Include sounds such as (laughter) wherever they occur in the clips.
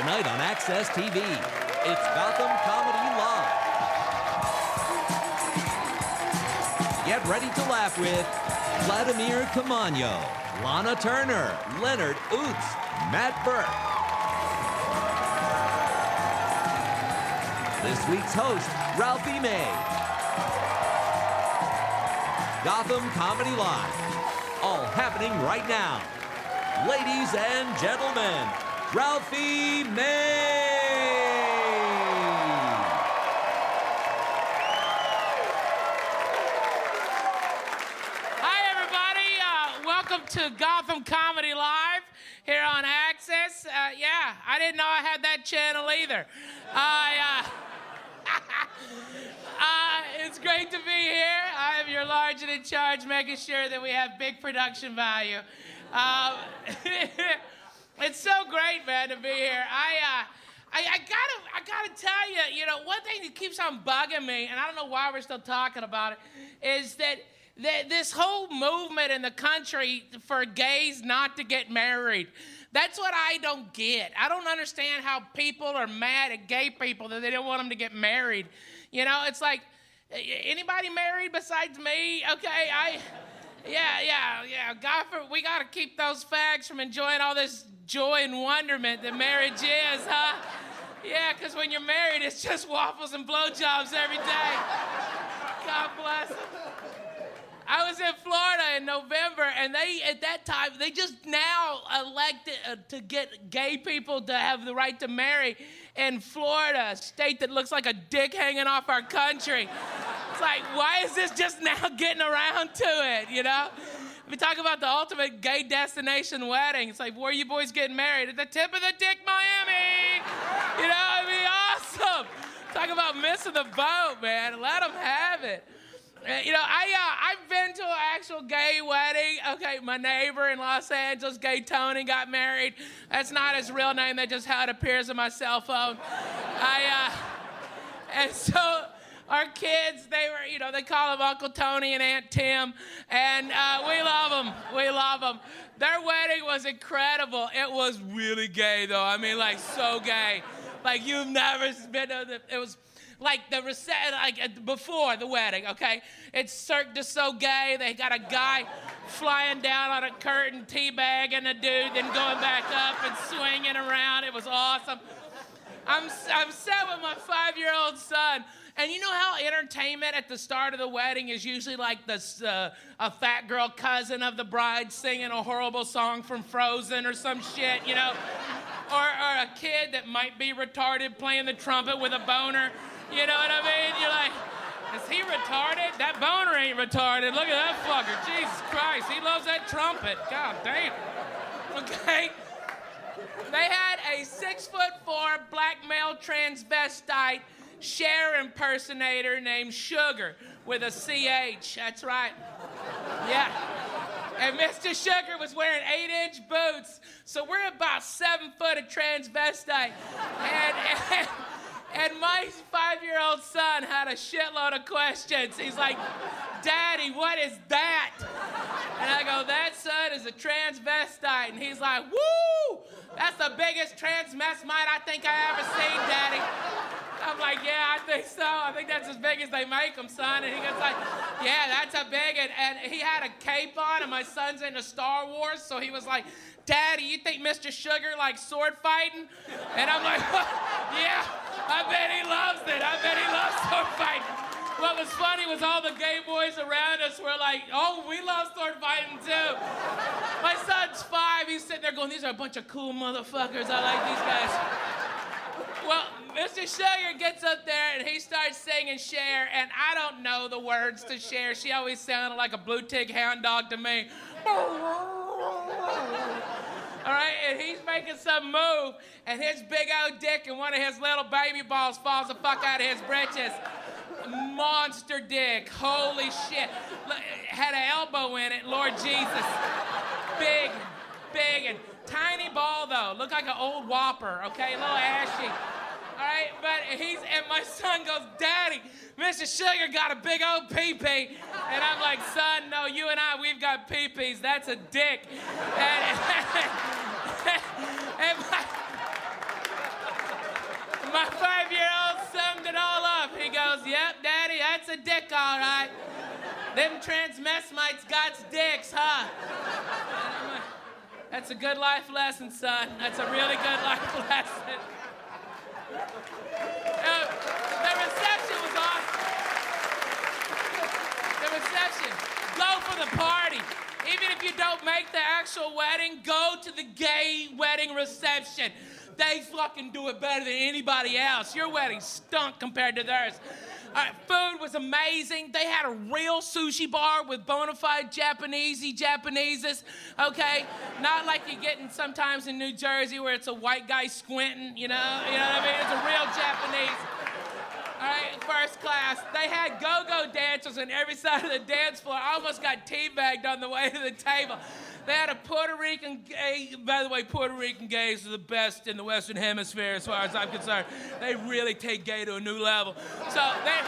Tonight on Access TV, it's Gotham Comedy Live. Get ready to laugh with Vladimir Caamaño, Lana Turner, Leonard Ouzts, Matt Burke. This week's host, Ralphie May. Gotham Comedy Live. All happening right now. Ladies and gentlemen, Ralphie May. Hi, everybody. Uh, welcome to Gotham Comedy Live here on Access. Uh, yeah, I didn't know I had that channel either. I, uh, (laughs) uh, it's great to be here. I am your large and in charge, making sure that we have big production value. Um, (laughs) it's so great, man, to be here. I, uh, I, I gotta, I gotta tell you, you know, one thing that keeps on bugging me, and I don't know why we're still talking about it, is that, that this whole movement in the country for gays not to get married. That's what I don't get. I don't understand how people are mad at gay people that they don't want them to get married. You know, it's like, anybody married besides me? Okay, I. Yeah, yeah, yeah. God, for, we got to keep those fags from enjoying all this joy and wonderment that marriage is, huh? Yeah, because when you're married, it's just waffles and blowjobs every day. God bless them. I was in Florida in November, and they, at that time, they just now elected uh, to get gay people to have the right to marry in Florida, a state that looks like a dick hanging off our country. It's like, why is this just now (laughs) getting around to it, you know? We talk about the ultimate gay destination wedding. It's like, where are you boys getting married? At the tip of the dick, Miami. You know, I mean, awesome. Talk about missing the boat, man. Let them have it. You know, I uh, I've been to an actual gay wedding. Okay, my neighbor in Los Angeles, Gay Tony, got married. That's not his real name. That just how it appears on my cell phone. I uh, (laughs) and so our kids, they were, you know, they call him Uncle Tony and Aunt Tim, and uh, we love them. We love them. Their wedding was incredible. It was really gay, though. I mean, like so gay. Like you've never been to the. It was like the rece- like before the wedding, okay? It's Cirque du Soleil. They got a guy flying down on a curtain, teabagging a dude, then going back up and swinging around. It was awesome. I'm I'm set with my five-year-old son. And you know how entertainment at the start of the wedding is usually like this uh, a fat girl cousin of the bride singing a horrible song from Frozen or some shit, you know? or, or a kid that might be retarded playing the trumpet with a boner. You know what I mean? You're like, is he retarded? That boner ain't retarded. Look at that fucker. Jesus Christ, he loves that trumpet. God damn. Okay? They had a six foot four black male transvestite Cher impersonator named Sugar with a CH. That's right. Yeah. And Mr. Sugar was wearing eight inch boots. So we're about seven foot of transvestite. And, and, and my five year old son had a shitload of questions. He's like, Daddy, what is that? And I go, That son is a transvestite. And he's like, Woo! That's the biggest transmesmite I think I ever seen, Daddy. I'm like, yeah, I think so. I think that's as big as they make them, son. And he goes like, yeah, that's a big. And, and he had a cape on, and my son's into Star Wars, so he was like, Daddy, you think Mr. Sugar likes sword fighting? And I'm like, (laughs) yeah, I bet he loves it. I bet he loves sword fighting. What was funny was all the gay boys around us were like, oh, we love sword fighting too. My son's five. He's sitting there going, these are a bunch of cool motherfuckers. I like these guys. Well, Mr. Sugar gets up there and he starts singing Cher, and I don't know the words to Cher. She always sounded like a blue tick hound dog to me. All right, and he's making some move, and his big old dick and one of his little baby balls falls the fuck out of his britches. Monster dick, holy shit. Had an elbow in it, Lord Jesus. Big, big, and tiny ball though. Looked like an old whopper, okay? A little ashy all right? But he's, and my son goes, Daddy, Mr. Sugar got a big old pee pee. And I'm like, Son, no, you and I, we've got pee pees. That's a dick. And, (laughs) and my, my five year old summed it all up. He goes, Yep, Daddy, that's a dick, all right. Them transmesmites got dicks, huh? That's a good life lesson, son. That's a really good life (laughs) lesson. Uh, the reception was awesome. The reception. Go for the party. Even if you don't make the actual wedding, go to the gay wedding reception. They fucking do it better than anybody else. Your wedding stunk compared to theirs. Right, food was amazing. They had a real sushi bar with bona fide Japanesey Japaneses, okay? Not like you're getting sometimes in New Jersey where it's a white guy squinting, you know? You know what I mean? It's a real Japanese. All right, first class. They had go-go dancers on every side of the dance floor. I almost got teabagged on the way to the table. They had a Puerto Rican gay. By the way, Puerto Rican gays are the best in the Western Hemisphere, as far as I'm concerned. They really take gay to a new level. So they,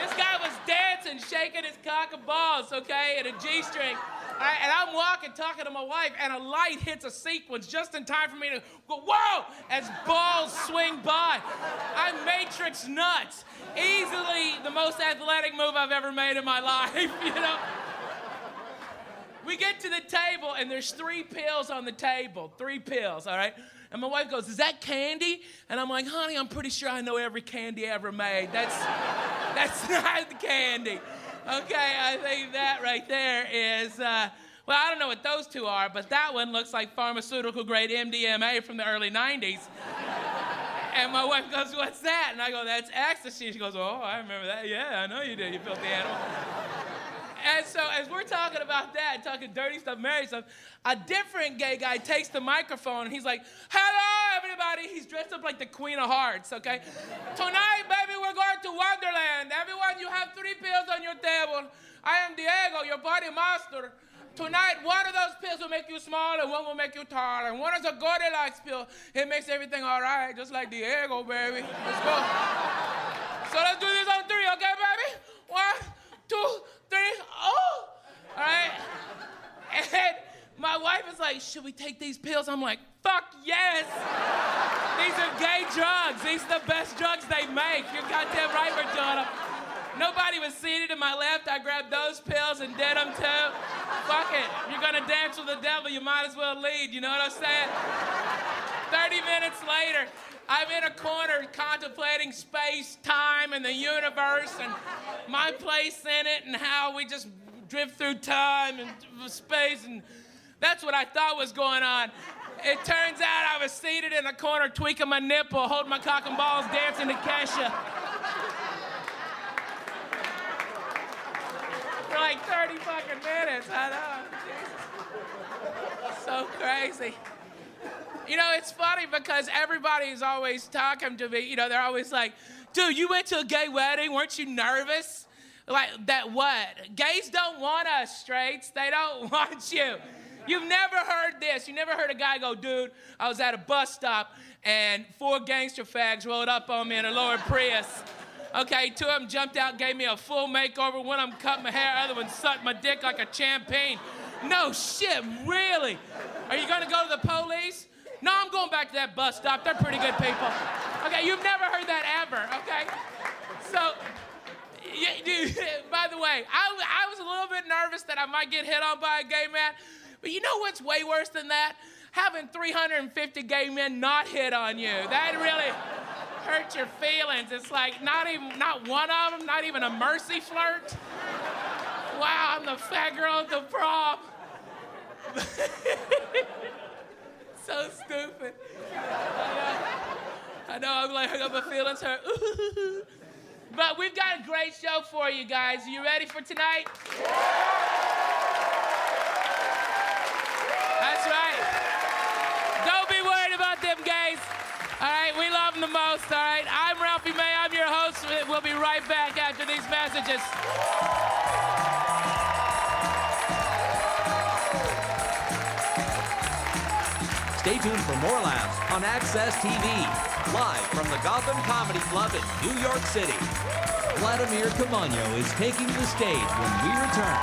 this guy was dancing, shaking his cock and balls, okay, in a G-string. Right, and I'm walking, talking to my wife, and a light hits a sequence just in time for me to go, whoa, as balls swing by. I'm Matrix nuts. Easily the most athletic move I've ever made in my (laughs) life, you know? We get to the table, and there's three pills on the table. Three pills, all right? And my wife goes, Is that candy? And I'm like, Honey, I'm pretty sure I know every candy ever made. That's, (laughs) that's (laughs) not candy. Okay, I think that right there is, uh, well, I don't know what those two are, but that one looks like pharmaceutical grade MDMA from the early 90s. (laughs) and my wife goes, What's that? And I go, That's ecstasy. She goes, Oh, I remember that. Yeah, I know you did, you filthy animal. And so, as we're talking about that, talking dirty stuff, married stuff, a different gay guy takes the microphone and he's like, Hello, everybody. He's dressed up like the Queen of Hearts, okay? Tonight, baby, we're going to Wonderland. Everyone, you have three pills on your table. I am Diego, your body master. Tonight, one of those pills will make you small and one will make you tall. And one is a Goldilocks pill. It makes everything all right, just like Diego, baby. Let's go. so let's do this on three, okay, baby? One, two, three, oh! All right? And my wife is like, should we take these pills? I'm like, fuck yes! These are gay drugs. These are the best drugs they make. You're goddamn right we're doing them. Nobody was seated to my left. I grabbed those pills and did them too. Fuck it. If You're gonna dance with the devil, you might as well lead. You know what I'm saying? 30 minutes later, I'm in a corner contemplating space, time, and the universe, and my place in it, and how we just drift through time and space, and that's what I thought was going on. It turns out I was seated in a corner, tweaking my nipple, holding my cock and balls, dancing to Kesha. For like 30 fucking minutes, I know. Jesus. So crazy. You know, it's funny because everybody's always talking to me. You know, they're always like, dude, you went to a gay wedding. Weren't you nervous? Like, that what? Gays don't want us, straights. They don't (laughs) want you. You've never heard this. You never heard a guy go, dude, I was at a bus stop and four gangster fags rolled up on me in a lower Prius. Okay, two of them jumped out, gave me a full makeover. One of them cut my hair, other one sucked my dick like a champagne. No shit, really? Are you gonna go to the police? No, I'm going back to that bus stop. They're pretty good people. Okay, you've never heard that ever, okay? So, yeah, (laughs) dude, by the way, I, I was a little bit nervous that I might get hit on by a gay man, but you know what's way worse than that? Having 350 gay men not hit on you. That really hurt your feelings. It's like not even, not one of them, not even a mercy flirt. Wow, I'm the fat girl at the prom. (laughs) so stupid. I know. I know. I'm like, I got my feelings (laughs) hurt. but we've got a great show for you guys. Are you ready for tonight? That's right. Don't be worried about them gays. All right, we love them the most. All right, I'm Ralphie May. I'm your host. We'll be right back after these messages. Stay tuned for more laughs on Access TV, live from the Gotham Comedy Club in New York City. Vladimir Caamaño is taking the stage when we return.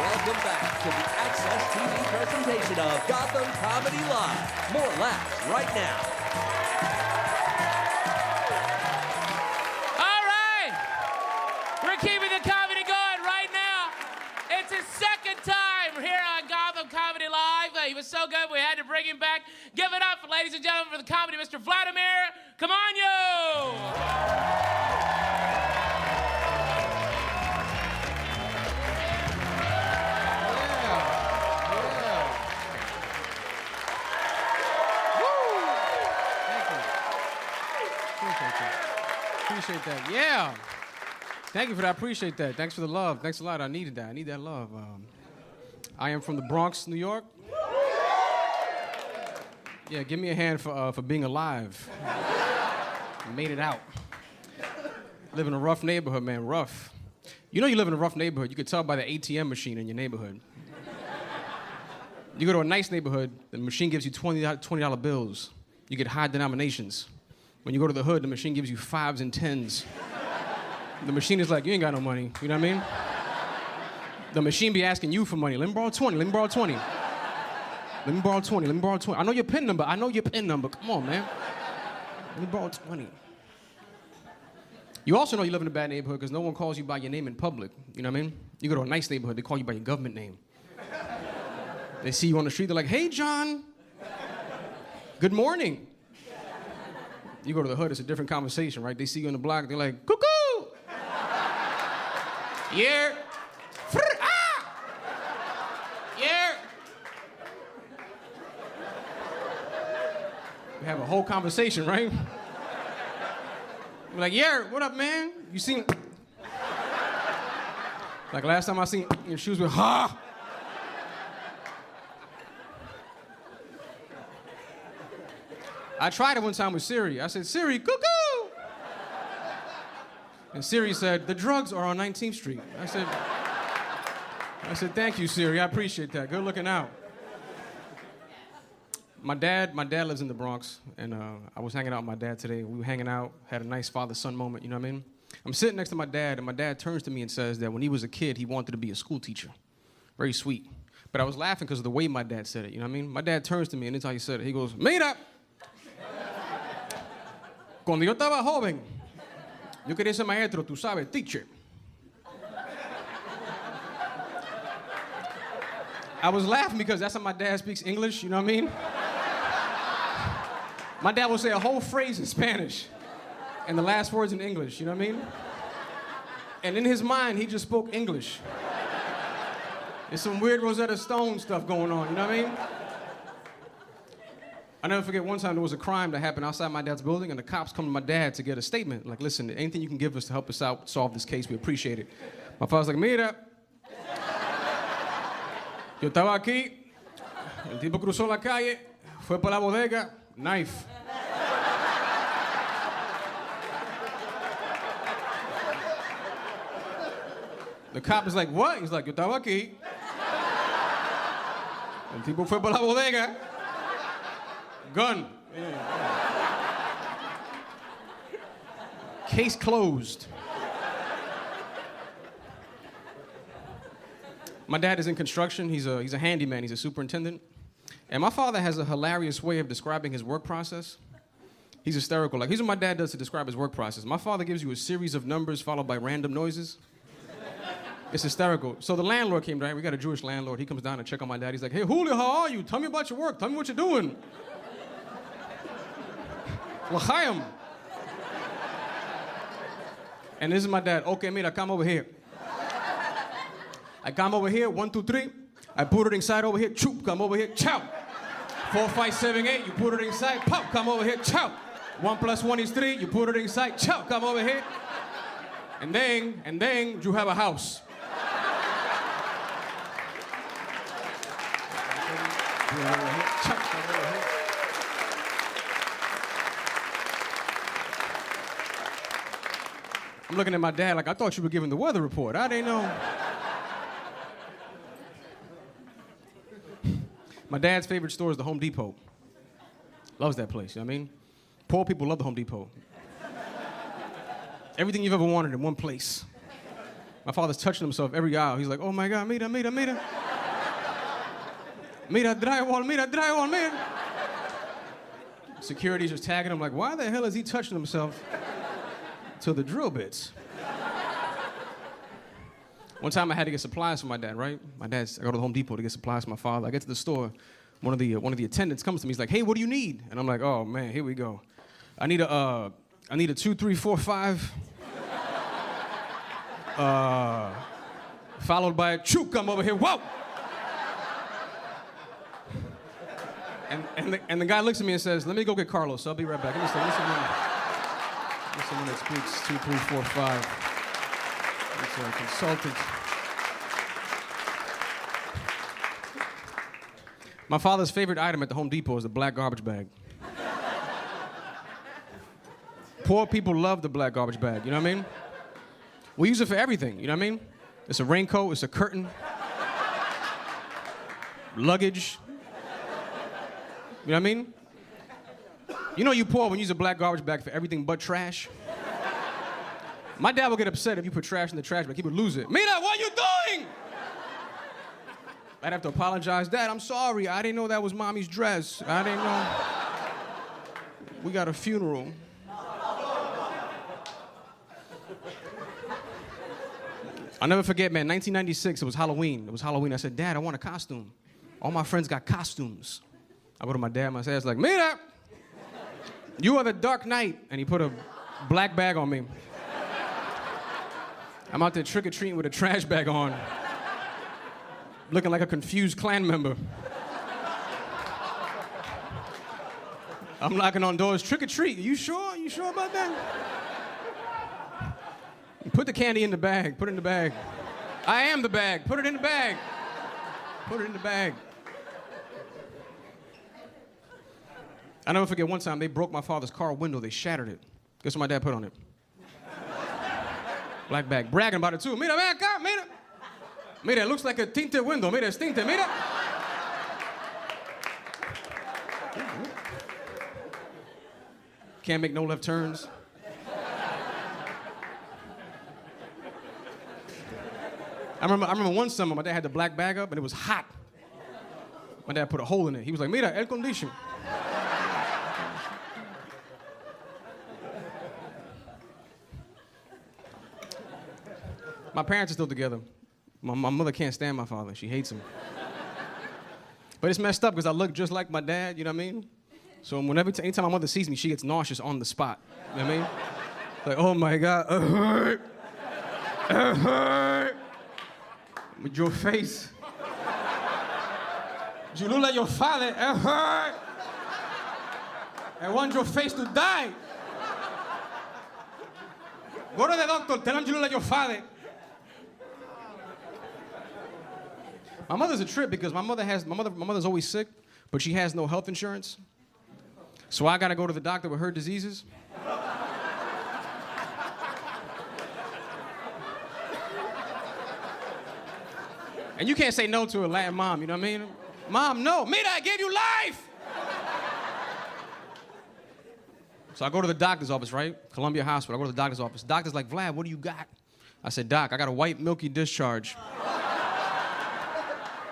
Welcome back to the Access TV presentation of Gotham Comedy Live. More laughs right now. Gentlemen, for the comedy, Mr. Vladimir that. Appreciate that. Yeah. Thank you for that. I appreciate that. Thanks for the love. Thanks a lot. I needed that. I need that love. Um, I am from the Bronx, New York. Yeah, give me a hand for, uh, for being alive. (laughs) Made it out. Live in a rough neighborhood, man. Rough. You know you live in a rough neighborhood. You could tell by the ATM machine in your neighborhood. You go to a nice neighborhood, the machine gives you $20, $20 bills. You get high denominations. When you go to the hood, the machine gives you fives and tens. The machine is like, you ain't got no money. You know what I mean? The machine be asking you for money. Let me borrow 20. Let me borrow 20. Let me borrow 20. Let me borrow 20. I know your PIN number. I know your PIN number. Come on, man. Let me borrow 20. You also know you live in a bad neighborhood because no one calls you by your name in public. You know what I mean? You go to a nice neighborhood, they call you by your government name. They see you on the street, they're like, hey, John. Good morning. You go to the hood, it's a different conversation, right? They see you on the block, they're like, cuckoo! yeah. Frr, ah! Yeah. We have a whole conversation, right? We're like, yeah, what up, man? You seen. Like last time I seen your shoes with ha. I tried it one time with Siri. I said, Siri, cuckoo! And Siri said, the drugs are on 19th Street. I said, I said, thank you, Siri. I appreciate that. Good looking out. My dad, my dad lives in the Bronx, and uh, I was hanging out with my dad today. We were hanging out, had a nice father-son moment. You know what I mean? I'm sitting next to my dad, and my dad turns to me and says that when he was a kid, he wanted to be a school teacher. Very sweet. But I was laughing because of the way my dad said it. You know what I mean? My dad turns to me, and that's how he said it. He goes, "Mira, cuando yo estaba joven, yo quería ser maestro, tú sabes, teacher." I was laughing because that's how my dad speaks English. You know what I mean? My dad will say a whole phrase in Spanish and the last words in English, you know what I mean? And in his mind, he just spoke English. There's some weird Rosetta Stone stuff going on, you know what I mean? I never forget one time there was a crime that happened outside my dad's building, and the cops come to my dad to get a statement. Like, listen, anything you can give us to help us out solve this case, we appreciate it. My father's like, mira, yo estaba aquí, el tipo cruzó la calle, fue para la bodega, knife. The cop is like, what? He's like, yo estaba aquí. El tipo fue para la bodega. Gun. Case closed. My dad is in construction. He's a, he's a handyman. He's a superintendent. And my father has a hilarious way of describing his work process. He's hysterical. Like, here's what my dad does to describe his work process. My father gives you a series of numbers followed by random noises. It's hysterical. So the landlord came down. We got a Jewish landlord. He comes down to check on my dad. He's like, hey, Julio, how are you? Tell me about your work. Tell me what you're doing. (laughs) L'chaim. And this is my dad. Okay, mira, come over here. I come over here, one, two, three. I put it inside over here. Choop, come over here. Chow. Four, five, seven, eight. You put it inside. Pop, come over here. Chow. One plus one is three. You put it inside. Chow, come over here. And then, and then you have a house. I'm looking at my dad like I thought you were giving the weather report. I didn't know. My dad's favorite store is the Home Depot. Loves that place, you know what I mean? Poor people love the Home Depot. Everything you've ever wanted in one place. My father's touching himself every aisle. He's like, oh my God, mira, mira, mira. Mira drywall, mira drywall, mira. Security's just tagging him like, why the hell is he touching himself to the drill bits? One time I had to get supplies for my dad, right? My dad's, I go to the Home Depot to get supplies for my father. I get to the store. One of the, uh, one of the attendants comes to me. He's like, hey, what do you need? And I'm like, oh, man, here we go. I need a, uh, I need a two, three, four, five. (laughs) Uh, followed by a chook. I'm over here. Whoa! And, and, the, and the guy looks at me and says, Let me go get Carlos. I'll be right back. Let me see, that speaks two, three, four, five. A consultant. My father's favorite item at the Home Depot is the black garbage bag. Poor people love the black garbage bag, you know what I mean? We use it for everything, you know what I mean? It's a raincoat, it's a curtain, luggage. You know what I mean? You know you poor when you use a black garbage bag for everything but trash. My dad would get upset if you put trash in the trash bag. He would lose it. Mina, what are you doing? I'd have to apologize. Dad, I'm sorry. I didn't know that was mommy's dress. I didn't know. We got a funeral. I'll never forget, man, 1996, it was Halloween. It was Halloween. I said, Dad, I want a costume. All my friends got costumes. I go to my dad, my dad's like, Mira, you are the Dark Knight. And he put a black bag on me. I'm out there trick or treating with a trash bag on, looking like a confused Klan member. I'm knocking on doors, trick or treat. You sure? You sure about that? Put the candy in the bag. Put it in the bag. I am the bag. Put it in the bag. Put it in the bag. I never forget one time they broke my father's car window. They shattered it. Guess what my dad put on it? Black bag. Bragging about it too. Mira, ven acá, mira. Mira, it looks like a tinted window. Mira, es tinte, mira. Can't make no left turns. I remember, I remember one summer my dad had the black bag up and it was hot. My dad put a hole in it. He was like, Mira, air condition. My parents are still together. My, my mother can't stand my father. She hates him. But it's messed up because I look just like my dad, you know what I mean? So whenever, anytime my mother sees me, she gets nauseous on the spot. You know what I mean? Like, oh my God, it hurt. It hurt. With your face. You look like your father. It hurt. I want your face to die. Go to the doctor. Tell him you look like your father. My mother's a trip because my mother has my mother my mother's always sick, but she has no health insurance. So I gotta go to the doctor with her diseases. And you can't say no to a Latin mom, you know what I mean? Mom, no. Mira, I gave you life. so I go to the doctor's office, right? Columbia Hospital. I go to the doctor's office. Doctor's like, Vlad, what do you got? I said, Doc, I got a white milky discharge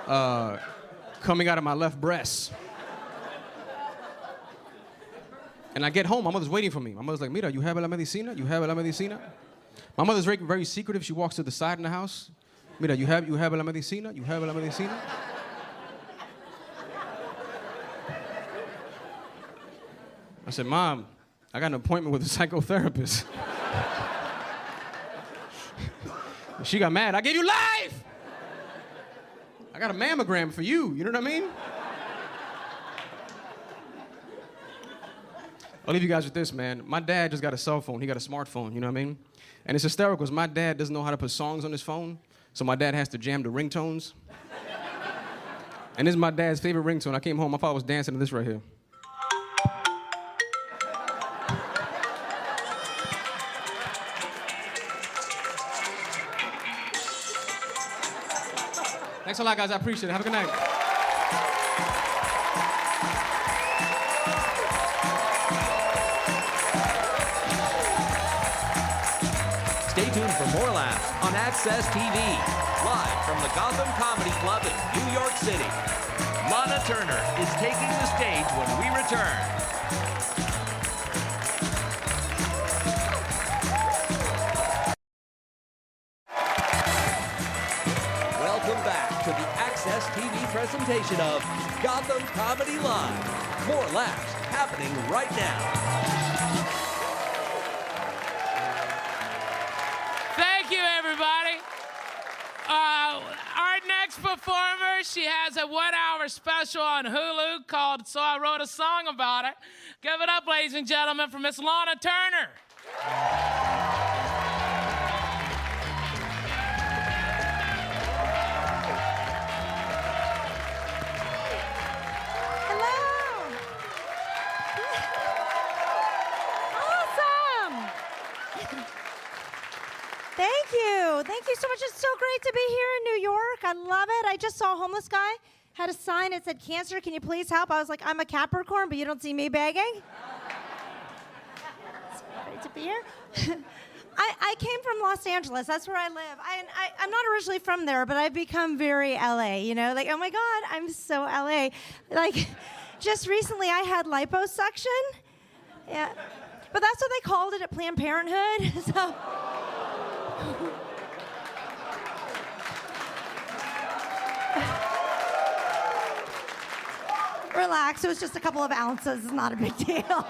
uh, coming out of my left breast. And I get home, my mother's waiting for me. My mother's like, Mira, you have a la medicina? You have a la medicina? My mother's very, very secretive. She walks to the side in the house. Mira, you have, you have la medicina? You have a la medicina? I said, Mom, I got an appointment with a psychotherapist. (laughs) she got mad. I gave you life! I got a mammogram for you. You know what I mean? I'll leave you guys with this, man. My dad just got a cell phone. He got a smartphone, you know what I mean? And it's hysterical because my dad doesn't know how to put songs on his phone, so my dad has to jam the ringtones. and this is my dad's favorite ringtone. I came home, my father was dancing to this right here. Thanks a lot, guys. I appreciate it. Have a good night. Stay tuned for more laughs on Access TV, live from the Gotham Comedy Club in New York City. Lana Turner is taking the stage when we return. Presentation of Gotham Comedy Live. More laughs happening right now. Thank you, everybody. Uh, our next performer, she has a one hour special on Hulu called So I Wrote a Song About It. Give it up, ladies and gentlemen, for Miss Lana Turner. You. So much. It's so great to be here in New York. I love it. I just saw a homeless guy had a sign that said cancer, can you please help? I was like, I'm a Capricorn, but you don't see me begging. (laughs) it's great to be here. (laughs) I, I came from Los Angeles. That's where I live. I, I, I'm not originally from there, but I've become very LA, you know? Like, oh my God, I'm so LA. Like, (laughs) just recently I had liposuction. Yeah. But that's what they called it at Planned Parenthood. So. Relax, it was just a couple of ounces. It's not a big deal.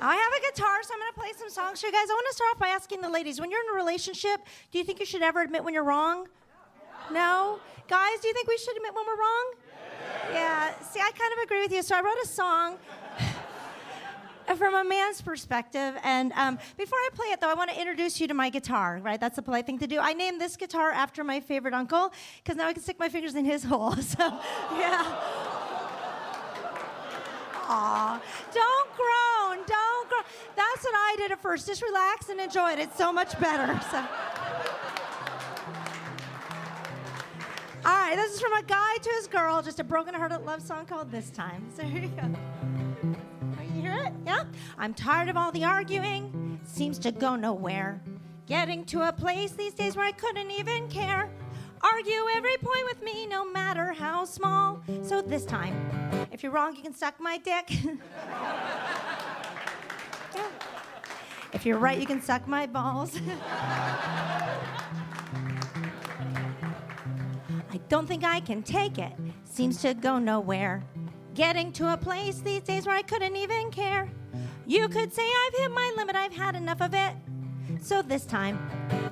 I have a guitar, so I'm going to play some songs for you guys. I want to start off by asking the ladies when you're in a relationship, do you think you should ever admit when you're wrong? No? Guys, do you think we should admit when we're wrong? Yeah. See, I kind of agree with you. So I wrote a song from a man's perspective. And um, before I play it, though, I want to introduce you to my guitar, right? That's the polite thing to do. I named this guitar after my favorite uncle because now I can stick my fingers in his hole. (laughs) So, yeah. Aw, don't groan, don't groan. That's what I did at first. Just relax and enjoy it. It's so much better. So. All right, this is from a guy to his girl, just a broken-hearted love song called "This Time." So here you go. It? Yeah. I'm tired of all the arguing. Seems to go nowhere. Getting to a place these days where I couldn't even care. Argue every point with me, no matter how small. So this time, if you're wrong, you can suck my dick. (laughs) Yeah. If you're right, you can suck my balls. (laughs) I don't think I can take it. Seems to go nowhere. Getting to a place these days where I couldn't even care. You could say I've hit my limit, I've had enough of it. So this time,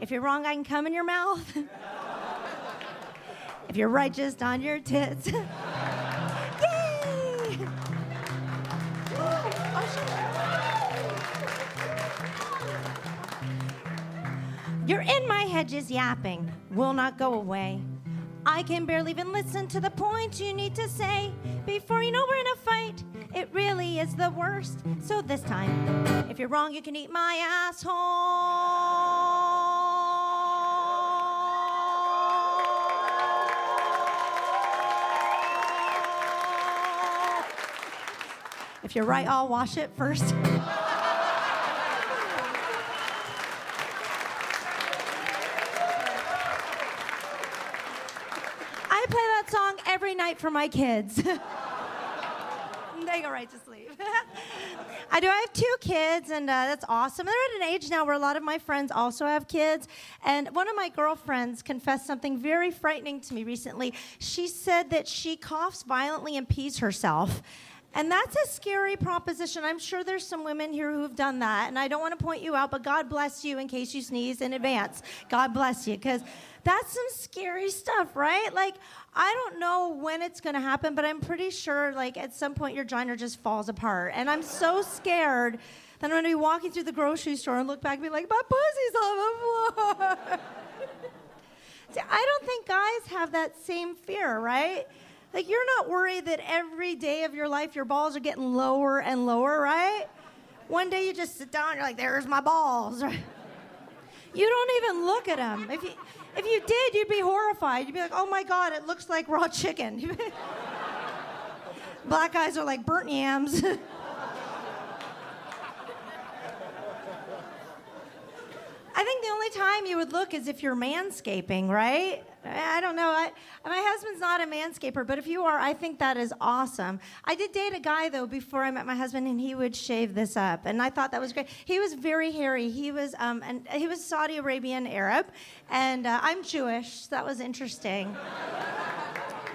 if you're wrong, I can come in your mouth. (laughs) if you're right, just on your tits. (laughs) Yay! Oh. You're in my hedges yapping, will not go away. I can barely even listen to the points you need to say. Before you know we're in a fight, it really is the worst. So this time, if you're wrong, you can eat my asshole. If you're right, I'll wash it first. (laughs) for my kids. (laughs) they go right to sleep. (laughs) I do. I have two kids, and uh, that's awesome. They're at an age now where a lot of my friends also have kids. And one of my girlfriends confessed something very frightening to me recently. She said that she coughs violently and pees herself. And that's a scary proposition. I'm sure there's some women here who've done that. And I don't want to point you out, but God bless you in case you sneeze in advance. God bless you, because that's some scary stuff, right? Like, I don't know when it's going to happen, but I'm pretty sure, like, at some point your vagina just falls apart. And I'm so scared that I'm going to be walking through the grocery store and look back and be like, my pussy's on the floor. (laughs) See, I don't think guys have that same fear, right? Like, you're not worried that every day of your life your balls are getting lower and lower, right? One day you just sit down, you're like, there's my balls. (laughs) You don't even look at them. If you, if you did, you'd be horrified. You'd be like, oh my God, it looks like raw chicken. (laughs) Black eyes are like burnt yams. (laughs) I think the only time you would look is if you're manscaping, right? I don't know. I, my husband's not a manscaper, but if you are, I think that is awesome. I did date a guy though before I met my husband, and he would shave this up, and I thought that was great. He was very hairy. He was um, and he was Saudi Arabian Arab, and uh, I'm Jewish. So that was interesting. (laughs)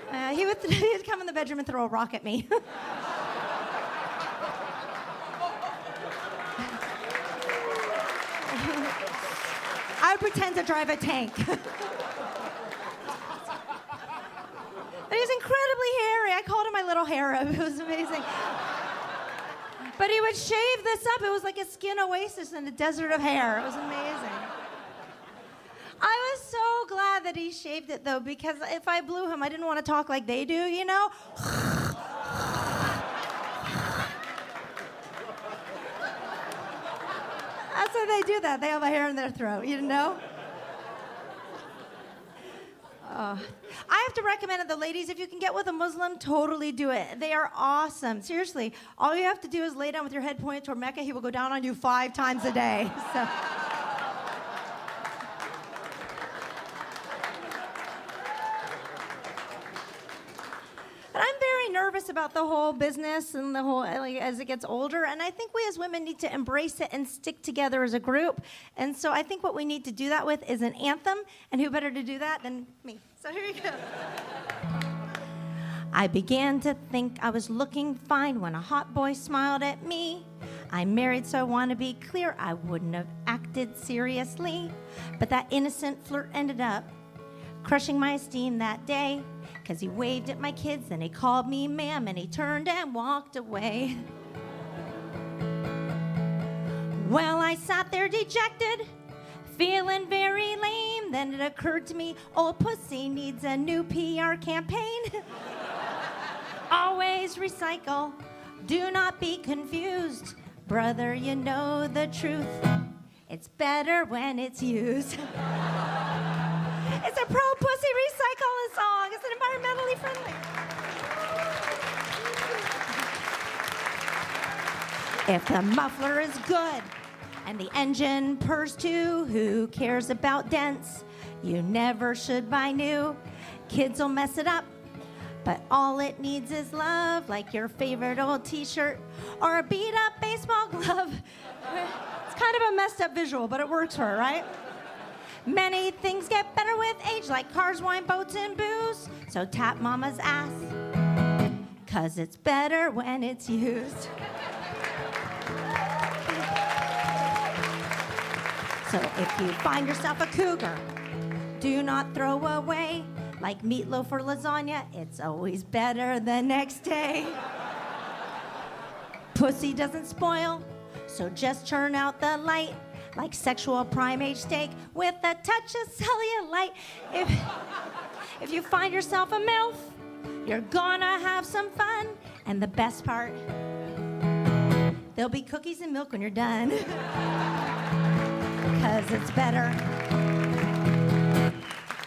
Uh, he would (laughs) he'd come in the bedroom and throw a rock at me. (laughs) Pretend to drive a tank. but he was incredibly hairy. I called him my little Arab. (laughs) It was amazing. But he would shave this up. It was like a skin oasis in a desert of hair. It was amazing. I was so glad that he shaved it though, because if I blew him, I didn't want to talk like they do, you know? (sighs) (laughs) That's how they do that. They have a hair in their throat, you know? Uh, I have to recommend it, the ladies, if you can get with a Muslim, totally do it. They are awesome. Seriously, all you have to do is lay down with your head pointed toward Mecca. He will go down on you five times a day. (laughs) So. About the whole business and the whole like, as it gets older. And I think we as women need to embrace it and stick together as a group. And so I think what we need to do that with is an anthem. And who better to do that than me? So here you go. I began to think I was looking fine when a hot boy smiled at me. I'm married, so I want to be clear. I wouldn't have acted seriously. But that innocent flirt ended up crushing my esteem that day. Cause he waved at my kids, and he called me ma'am, and he turned and walked away. (laughs) Well, I sat there dejected, feeling very lame. Then it occurred to me, old pussy needs a new PR campaign. (laughs) Always recycle, do not be confused. Brother, you know the truth. It's better when it's used. (laughs) It's a pro pussy recycling song. It's an environmentally friendly. If the muffler is good and the engine purrs too, who cares about dents? You never should buy new. Kids will mess it up. But all it needs is love, like your favorite old t shirt or a beat up baseball (laughs) glove. It's kind of a messed up visual, but it works for her, right? Many things get better with age, like cars, wine, boats, and booze. So tap mama's ass, cause it's better when it's used. So if you find yourself a cougar, do not throw away. Like meatloaf or lasagna, it's always better the next day. Pussy doesn't spoil, so just turn out the light like sexual primate steak with a touch of cellulite. If, if you find yourself a MILF, you're gonna have some fun. And the best part, there'll be cookies and milk when you're done. (laughs) Cause it's better.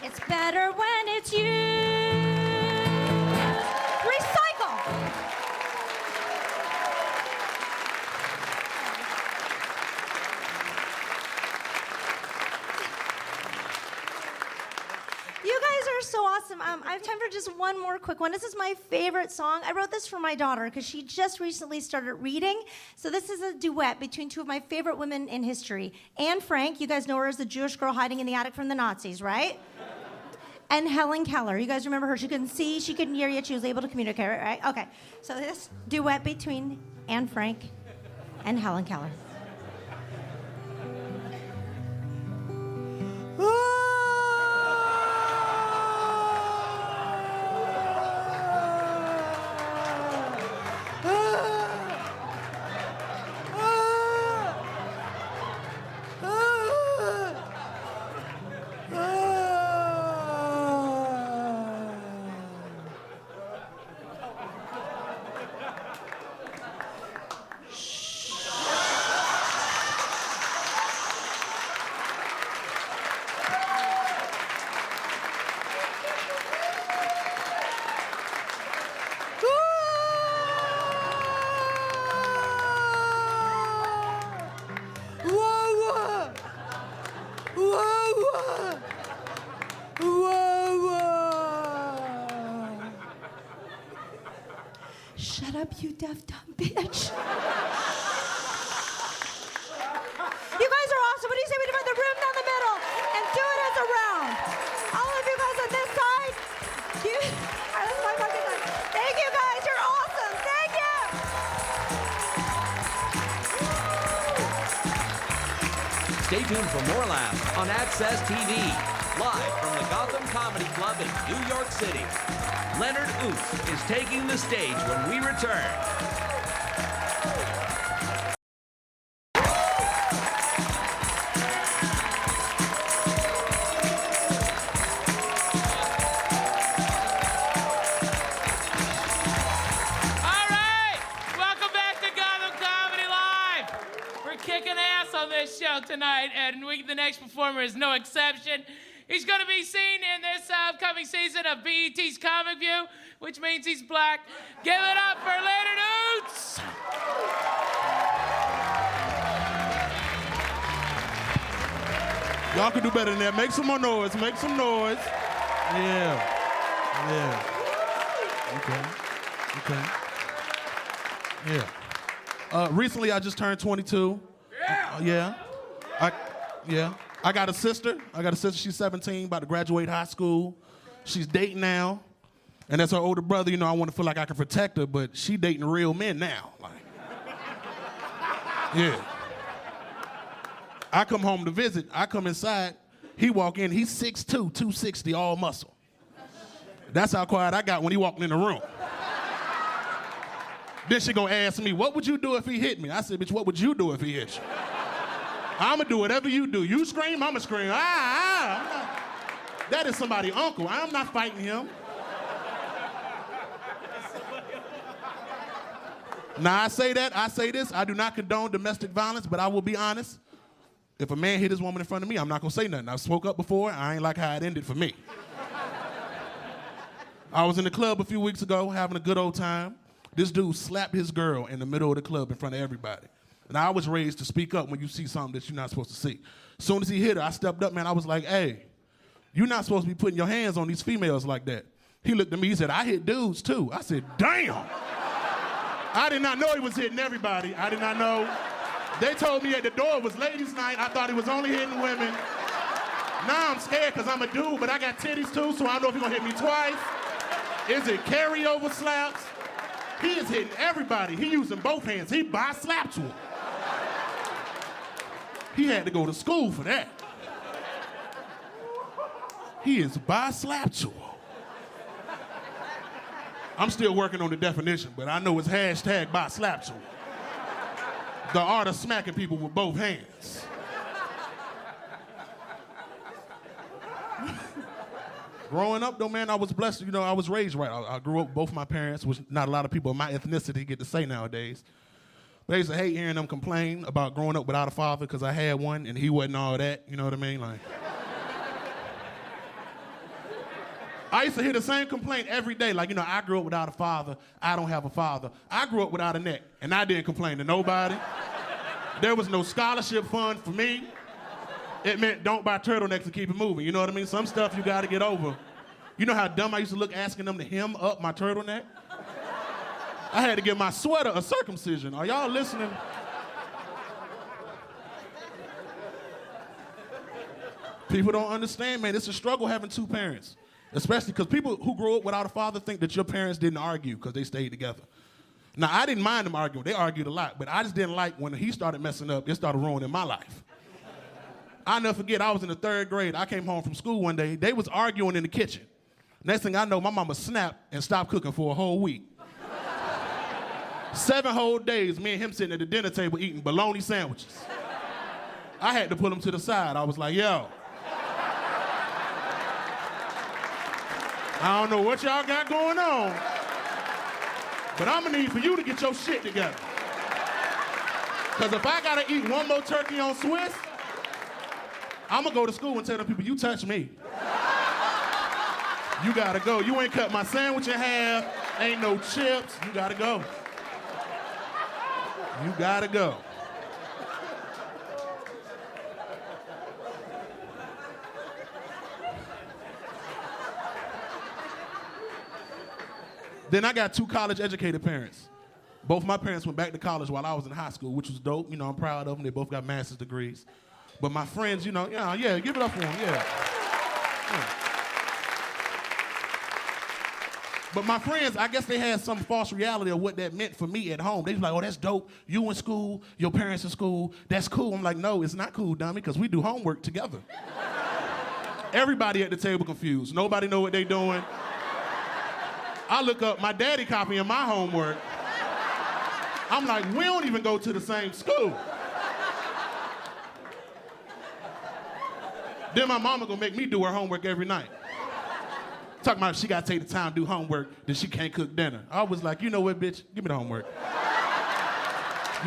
It's better when it's you. Awesome. Um, I have time for just one more quick one. This is my favorite song. I wrote this for my daughter because she just recently started reading. So this is a duet between two of my favorite women in history. Anne Frank, you guys know her as the Jewish girl hiding in the attic from the Nazis, right? and Helen Keller. You guys remember her? She couldn't see, she couldn't hear, yet she was able to communicate, right? Okay. So this duet between Anne Frank and Helen Keller. On TV, live from the Gotham Comedy Club in New York City. Leonard Ouzts is taking the stage when we return. Kicking ass on this show tonight, and we, the next performer is no exception. He's going to be seen in this upcoming season of BET's Comic View, which means he's black. Give it up for Leonard Ouzts. Y'all can do better than that. Make some more noise. Make some noise. Yeah. Yeah. Okay. Okay. Yeah. Uh, recently, I just turned 22. Yeah. yeah. I, yeah. I got a sister. I got a sister. She's 17, about to graduate high school. She's dating now. And as her older brother, you know, I want to feel like I can protect her, but she dating real men now. Like, yeah. I come home to visit. I come inside. He walk in. He's 6'2", 260, all muscle. That's how quiet I got when he walked in the room. Then she gonna ask me, what would you do if he hit me? I said, bitch, what would you do if he hit you? I'ma do whatever you do. You scream, I'ma scream. Ah, ah. That is somebody's uncle. I'm not fighting him. Now I say that, I say this, I do not condone domestic violence, but I will be honest. If a man hit his woman in front of me, I'm not gonna say nothing. I spoke up before, I ain't like how it ended for me. I was in the club a few weeks ago having a good old time. This dude slapped his girl in the middle of the club in front of everybody. And I was raised to speak up when you see something that you're not supposed to see. As soon as he hit her, I stepped up, man. I was like, hey, you're not supposed to be putting your hands on these females like that. He looked at me, he said, I hit dudes too. I said, damn. I did not know he was hitting everybody. I did not know. They told me at the door it was ladies' night. I thought he was only hitting women. Now I'm scared because I'm a dude, but I got titties too, so I don't know if he's gonna hit me twice. Is it carryover slaps? He is hitting everybody. He using both hands. He by slap to him. He had to go to school for that. He is by slap to him. I'm still working on the definition, but I know it's hashtag by slap to him. The art of smacking people with both hands. Growing up, though, man, I was blessed. You know, I was raised right. I, I grew up both my parents, which not a lot of people of my ethnicity get to say nowadays. But I used to hate hearing them complain about growing up without a father because I had one and he wasn't all that. You know what I mean? Like, (laughs) I used to hear the same complaint every day. Like, you know, I grew up without a father. I don't have a father. I grew up without a neck, and I didn't complain to nobody. there was no scholarship fund for me. It meant don't buy turtlenecks and keep it moving. You know what I mean? Some stuff you got to get over. You know how dumb I used to look asking them to hem up my turtleneck? I had to give my sweater a circumcision. Are y'all listening? People don't understand, man. It's a struggle having two parents. Especially because people who grow up without a father think that your parents didn't argue because they stayed together. Now, I didn't mind them arguing. They argued a lot, but I just didn't like when he started messing up, it started ruining my life. I'll never forget, I was in the third grade. I came home from school one day. They was arguing in the kitchen. Next thing I know, my mama snapped and stopped cooking for a whole week. Seven whole days, me and him sitting at the dinner table eating bologna sandwiches. I had to put him to the side. I was like, yo, I don't know what y'all got going on, but I'm gonna need for you to get your shit together. Because if I gotta eat one more turkey on Swiss, I'm gonna go to school and tell them people, you touch me. You gotta go. You ain't cut my sandwich in half, ain't no chips. You gotta go. You gotta go. Then I got two college educated parents. Both my parents went back to college while I was in high school, which was dope. You know, I'm proud of them. They both got master's degrees. But my friends, you know, yeah, yeah, give it up for them, yeah. yeah. But my friends, I guess they had some false reality of what that meant for me at home. They was like, oh, that's dope. You in school, your parents in school, that's cool. I'm like, no, it's not cool, dummy, because we do homework together. Everybody at the table confused. Nobody know what they doing. I look up my daddy copying my homework. I'm like, we don't even go to the same school. Then my mama gonna make me do her homework every night. Talking about she gotta take the time to do homework, then she can't cook dinner. I was like, you know what, bitch? Give me the homework.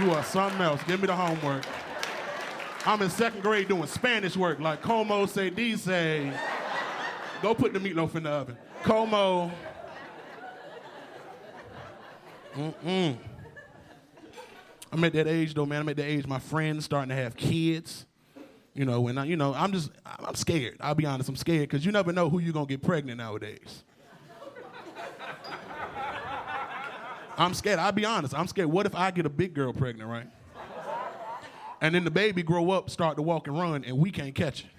You are something else. Give me the homework. I'm in second grade doing Spanish work, like como se dice. Go put the meatloaf in the oven. Como. Mm-mm. I'm at that age though, man. I'm at that age. My friends starting to have kids. You know, and I, you know, I'm just, I'm scared. I'll be honest, I'm scared because you never know who you're gonna get pregnant nowadays. I'm scared. I'll be honest. I'm scared. What if I get a big girl pregnant, right? And then the baby grow up, start to walk and run, and we can't catch it.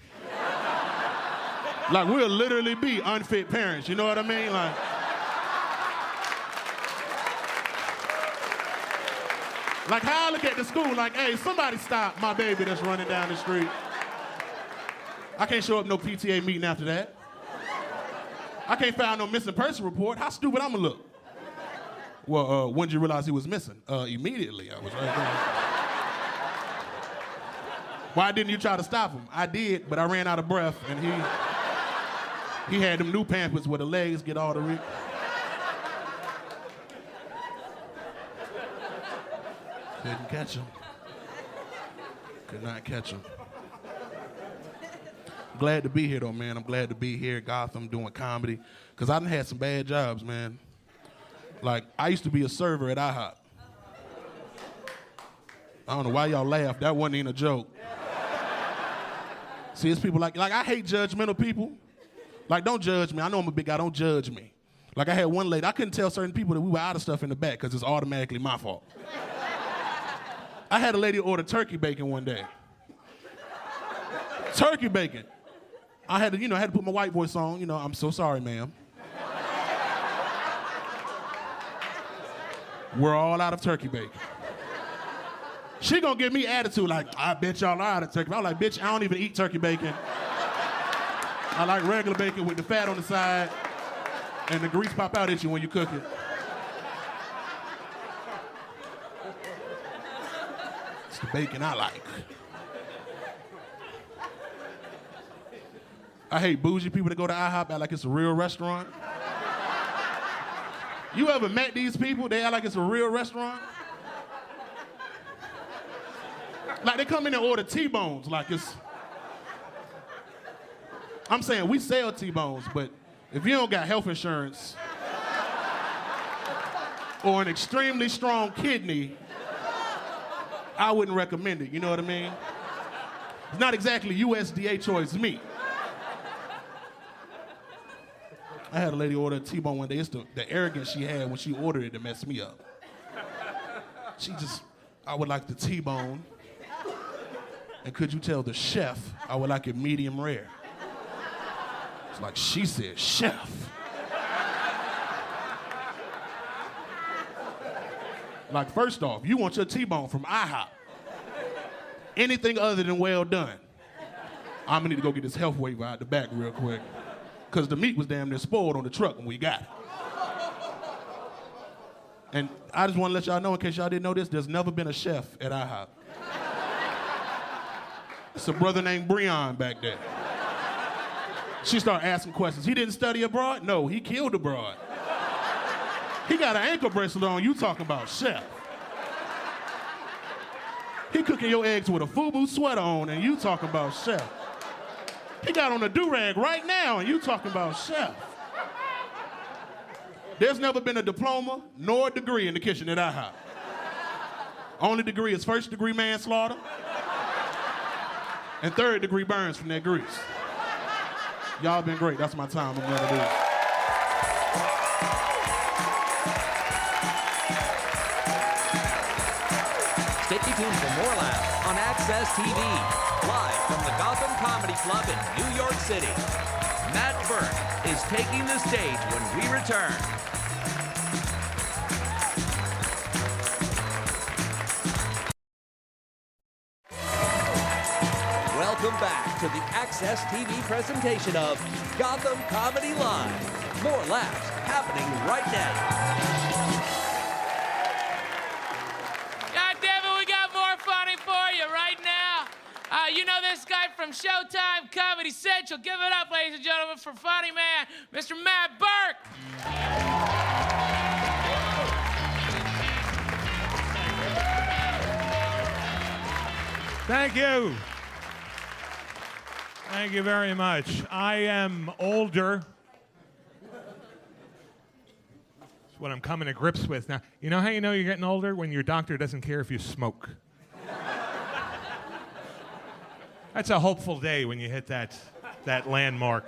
like we'll literally be unfit parents. You know what I mean? Like. Like how I look at the school, like, hey, somebody stop my baby that's running down the street. I can't show up no PTA meeting after that. I can't find no missing person report. How stupid I'm gonna look? Well, uh, when did you realize he was missing? Uh, immediately, I was right there. Why didn't you try to stop him? I did, but I ran out of breath, and he he had them new pampers where the legs get all the. Re- Couldn't catch him. Could not catch him. I'm glad to be here though, man. I'm glad to be here, Gotham, doing comedy. Cause I done had some bad jobs, man. Like I used to be a server at IHOP. I don't know why y'all laugh. That wasn't even a joke. See, it's people like like I hate judgmental people. Like, don't judge me. I know I'm a big guy. Don't judge me. Like I had one lady. I couldn't tell certain people that we were out of stuff in the back because it's automatically my fault. I had a lady order turkey bacon one day. turkey bacon. I had to, you know, I had to put my white voice on. You know, I'm so sorry, ma'am. We're all out of turkey bacon. She gonna give me attitude like, I bet y'all are out of turkey. I'm like, bitch, I don't even eat turkey bacon. I like regular bacon with the fat on the side and the grease pop out at you when you cook it. It's the bacon I like. I hate bougie people that go to IHOP act like it's a real restaurant. You ever met these people? They act like it's a real restaurant. Like they come in and order T-bones like it's. I'm saying we sell T-bones, but if you don't got health insurance or an extremely strong kidney, I wouldn't recommend it. You know what I mean? It's not exactly USDA choice meat. I had a lady order a T-bone one day. It's the, the arrogance she had when she ordered it that messed me up. She just, I would like the T-bone. And could you tell the chef I would like it medium rare? It's like she said, chef. Like, first off, you want your T-bone from IHOP. Anything other than well done. I'm gonna need to go get this health waiver out the back real quick. Cause the meat was damn near spoiled on the truck when we got it. And I just want to let y'all know, in case y'all didn't know this, there's never been a chef at IHOP. It's a brother named Breon back there. She started asking questions. He didn't study abroad? No, he killed abroad. He got an ankle bracelet on. You talking about chef? He cooking your eggs with a FUBU sweater on, and you talking about chef. He got on a do-rag right now, and you talking about chef. There's never been a diploma nor a degree in the kitchen at IHOP. Only degree is first degree manslaughter and third degree burns from that grease. Y'all been great. That's my time. I'm gonna do it. Stay tuned for more laughs on Access TV, live from the Gotham Comedy Club in New York City. Matt Burke is taking the stage when we return. Welcome back to the Access TV presentation of Gotham Comedy Live. More laughs happening right now. Uh, you know this guy from Showtime Comedy Central. Give it up, ladies and gentlemen, for funny man, Mr. Matt Burke. Thank you. Thank you very much. I am older. It's what I'm coming to grips with now. You know how you know you're getting older? When your doctor doesn't care if you smoke. That's a hopeful day when you hit that, that landmark.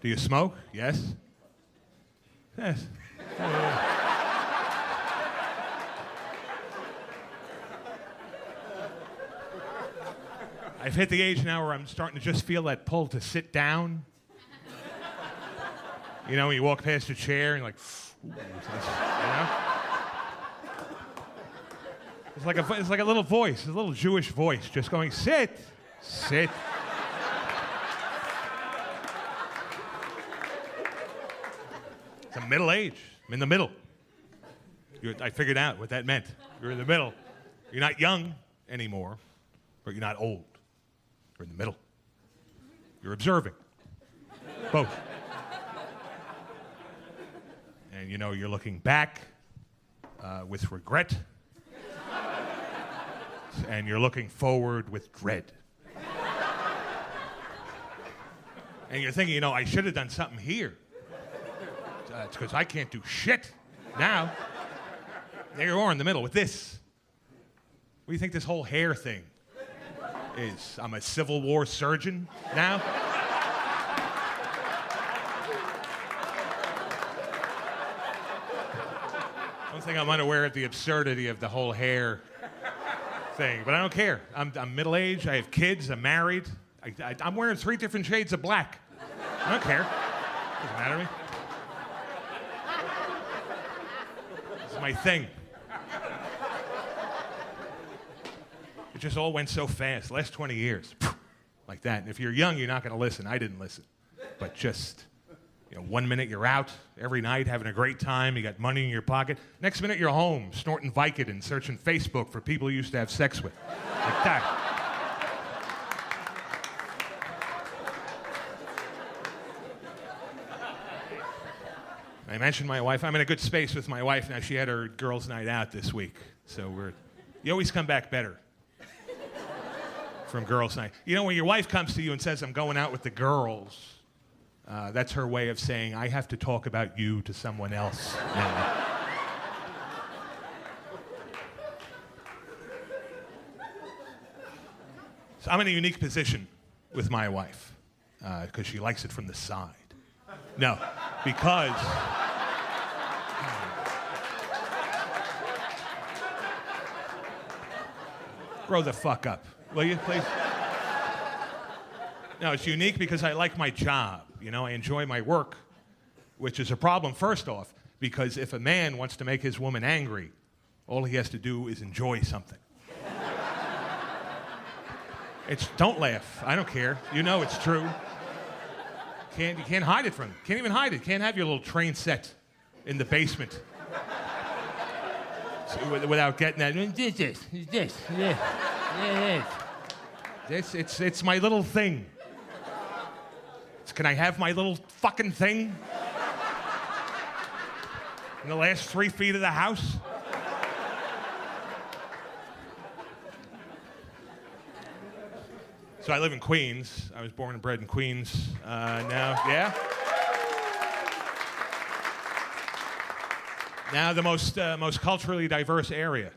Do you smoke? Yes. Yes. I've hit the age now where I'm starting to just feel that pull to sit down. You know, when you walk past a chair and like, "Ooh," it's nice," you know? It's like, a, it's like a little voice, a little Jewish voice just going, sit, sit. It's a middle age. I'm in the middle. You're, I figured out what that meant. You're in the middle. You're not young anymore, but you're not old. You're in the middle. You're observing. Both. And you know, you're looking back uh, with regret, and you're looking forward with dread. And you're thinking, you know, I should have done something here. Uh, it's because I can't do shit now. There you are in the middle with this. What do you think this whole hair thing is? I'm a Civil War surgeon now? I don't think I'm unaware of the absurdity of the whole hair thing, but I don't care. I'm, I'm middle aged, I have kids, I'm married. I, I'm wearing three different shades of black. I don't care. Doesn't matter to me. It's my thing. It just all went so fast. Last 20 years, like that. And if you're young, you're not going to listen. I didn't listen. But just, you know, one minute you're out every night having a great time, you got money in your pocket. Next minute you're home snorting Vicodin, searching Facebook for people you used to have sex with. Like that. I mentioned my wife. I'm in a good space with my wife now. She had her girls' night out this week, so we're. You always come back better from girls' night. You know, when your wife comes to you and says, "I'm going out with the girls," uh, that's her way of saying, "I have to talk about you to someone else." now." (laughs) so I'm in a unique position with my wife because she likes it from the side. No, because. (laughs) Grow the fuck up, will you, please? No, it's unique because I like my job. You know, I enjoy my work, which is a problem, first off, because if a man wants to make his woman angry, all he has to do is enjoy something. It's don't laugh. I don't care. You know it's true. Can't you can't hide it from. Can't even hide it. Can't have your little train set in the basement. So, wi- without getting that. This, this, this, this, this. This, it's, it's my little thing. Can I have my little fucking thing? In the last three feet of the house? So I live in Queens. I was born and bred in Queens. Uh, now, yeah? Now the most, uh, most culturally diverse area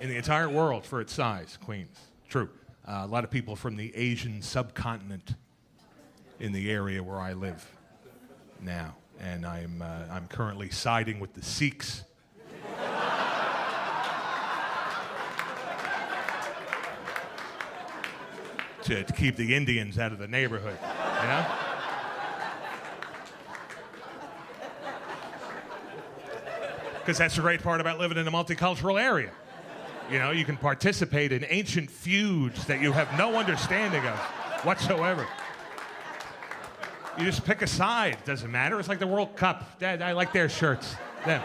in the entire world for its size, Queens. True. Uh, a lot of people from the Asian subcontinent in the area where I live now. And I'm, uh, I'm currently siding with the Sikhs. (laughs) to, to keep the Indians out of the neighborhood, you know? Because that's the great part about living in a multicultural area. You know, you can participate in ancient feuds that you have no understanding of whatsoever. You just pick a side. Doesn't matter. It's like the World Cup. Dad, I like their shirts. Them.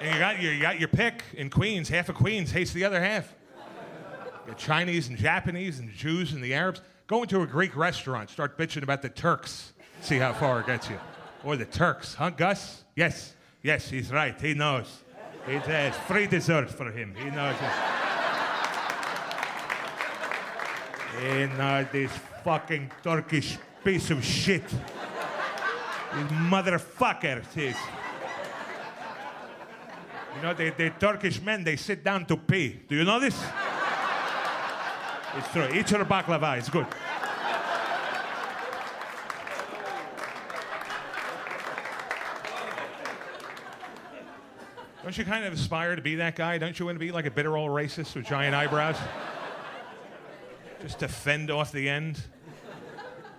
And you got your, you got your pick in Queens. Half of Queens hates the other half. Got Chinese and Japanese and Jews and the Arabs. Go into a Greek restaurant, start bitching about the Turks. See how far it gets you. Or the Turks, huh, Gus? Yes, yes, he's right. He knows. It's uh, free dessert for him. He knows. And uh, this fucking Turkish piece of shit. This motherfucker. This. You know, the, the Turkish men, they sit down to pee. Do you know this? It's true. Eat your baklava. It's good. Don't you kind of aspire to be that guy? Don't you want to be like a bitter old racist with giant eyebrows? Just to fend off the end?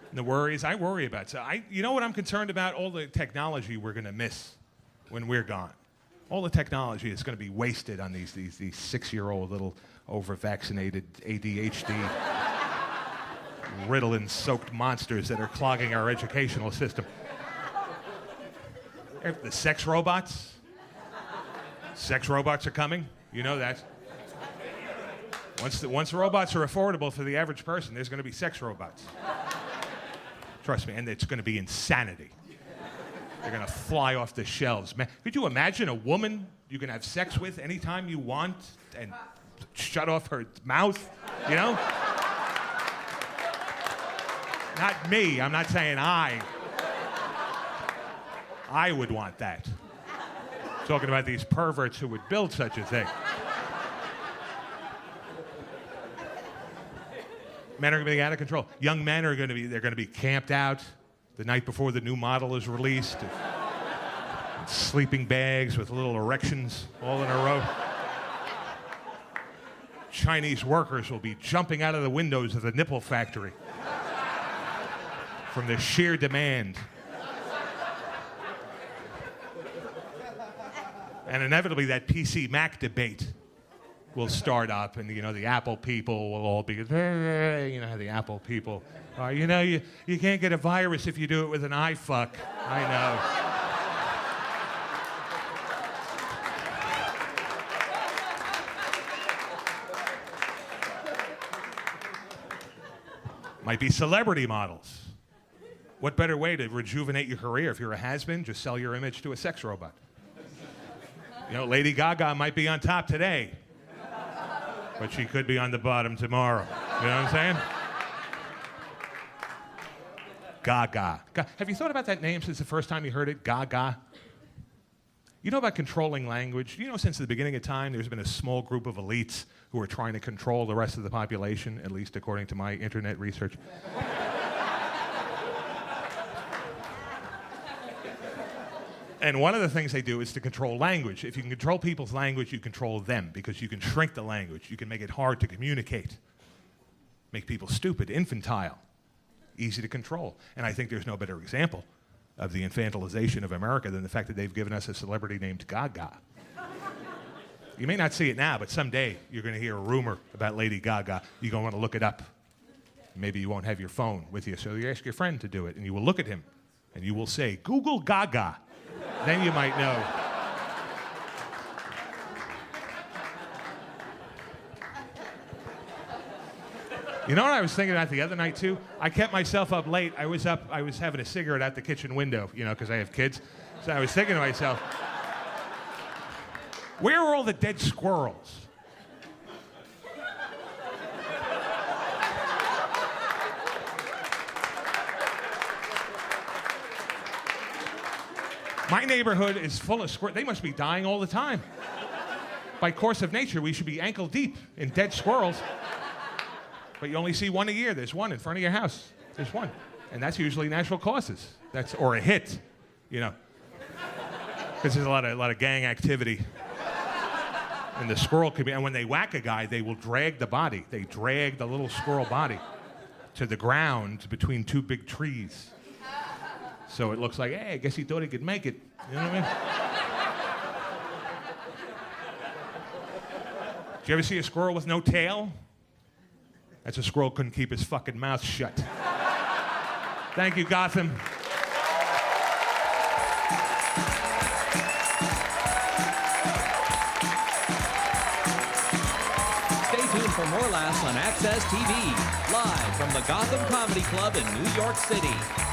And the worries I worry about. So I, you know what I'm concerned about? All the technology we're going to miss when we're gone. All the technology is going to be wasted on these, these, these six-year-old little over-vaccinated ADHD Ritalin-soaked monsters that are clogging our educational system. The sex robots. Sex robots are coming. You know that. Once the, once robots are affordable for the average person, there's going to be sex robots. Trust me, and it's going to be insanity. They're going to fly off the shelves. Man, could you imagine a woman you can have sex with anytime you want and shut off her mouth? You know? Not me. I'm not saying I. I would want that. Talking about these perverts who would build such a thing. Men are going to be out of control. Young men are going to be they're going to be camped out the night before the new model is released. (laughs) Sleeping bags with little erections all in a row. Chinese workers will be jumping out of the windows of the nipple factory from the sheer demand. And inevitably, that PC Mac debate will start up, and you know the Apple people will all be, you know how the Apple people are. You know, you, you can't get a virus if you do it with an iFuck. I know. Might be celebrity models. What better way to rejuvenate your career if you're a has-been? Just sell your image to a sex robot. You know, Lady Gaga might be on top today, but she could be on the bottom tomorrow. You know what I'm saying? Gaga. Ga- Have you thought about that name since the first time you heard it? Gaga. You know about controlling language? You know, since the beginning of time, there's been a small group of elites who are trying to control the rest of the population, at least according to my internet research. And one of the things they do is to control language. If you can control people's language, you control them because you can shrink the language. You can make it hard to communicate, make people stupid, infantile, easy to control. And I think there's no better example of the infantilization of America than the fact that they've given us a celebrity named Gaga. You may not see it now, but someday you're going to hear a rumor about Lady Gaga. You're going to want to look it up. Maybe you won't have your phone with you, so you ask your friend to do it, and you will look at him, and you will say, Google Gaga. Then you might know. You know what I was thinking about the other night too? I kept myself up late. I was up. I was having a cigarette at the kitchen window. You know, because I have kids. So I was thinking to myself, where are all the dead squirrels? My neighborhood is full of squirrels. They must be dying all the time. By course of nature, we should be ankle deep in dead squirrels. But you only see one a year. There's one in front of your house. There's one. And that's usually natural causes. That's or a hit, you know. Because there's a lot of a lot of gang activity in the squirrel community. And when they whack a guy, they will drag the body. They drag the little squirrel body to the ground between two big trees. So it looks like, hey, I guess he thought he could make it. You know what I mean? Did you ever see a squirrel with no tail? That's a squirrel couldn't keep his fucking mouth shut. Thank you, Gotham. Stay tuned for more laughs on Access TV, live from the Gotham Comedy Club in New York City.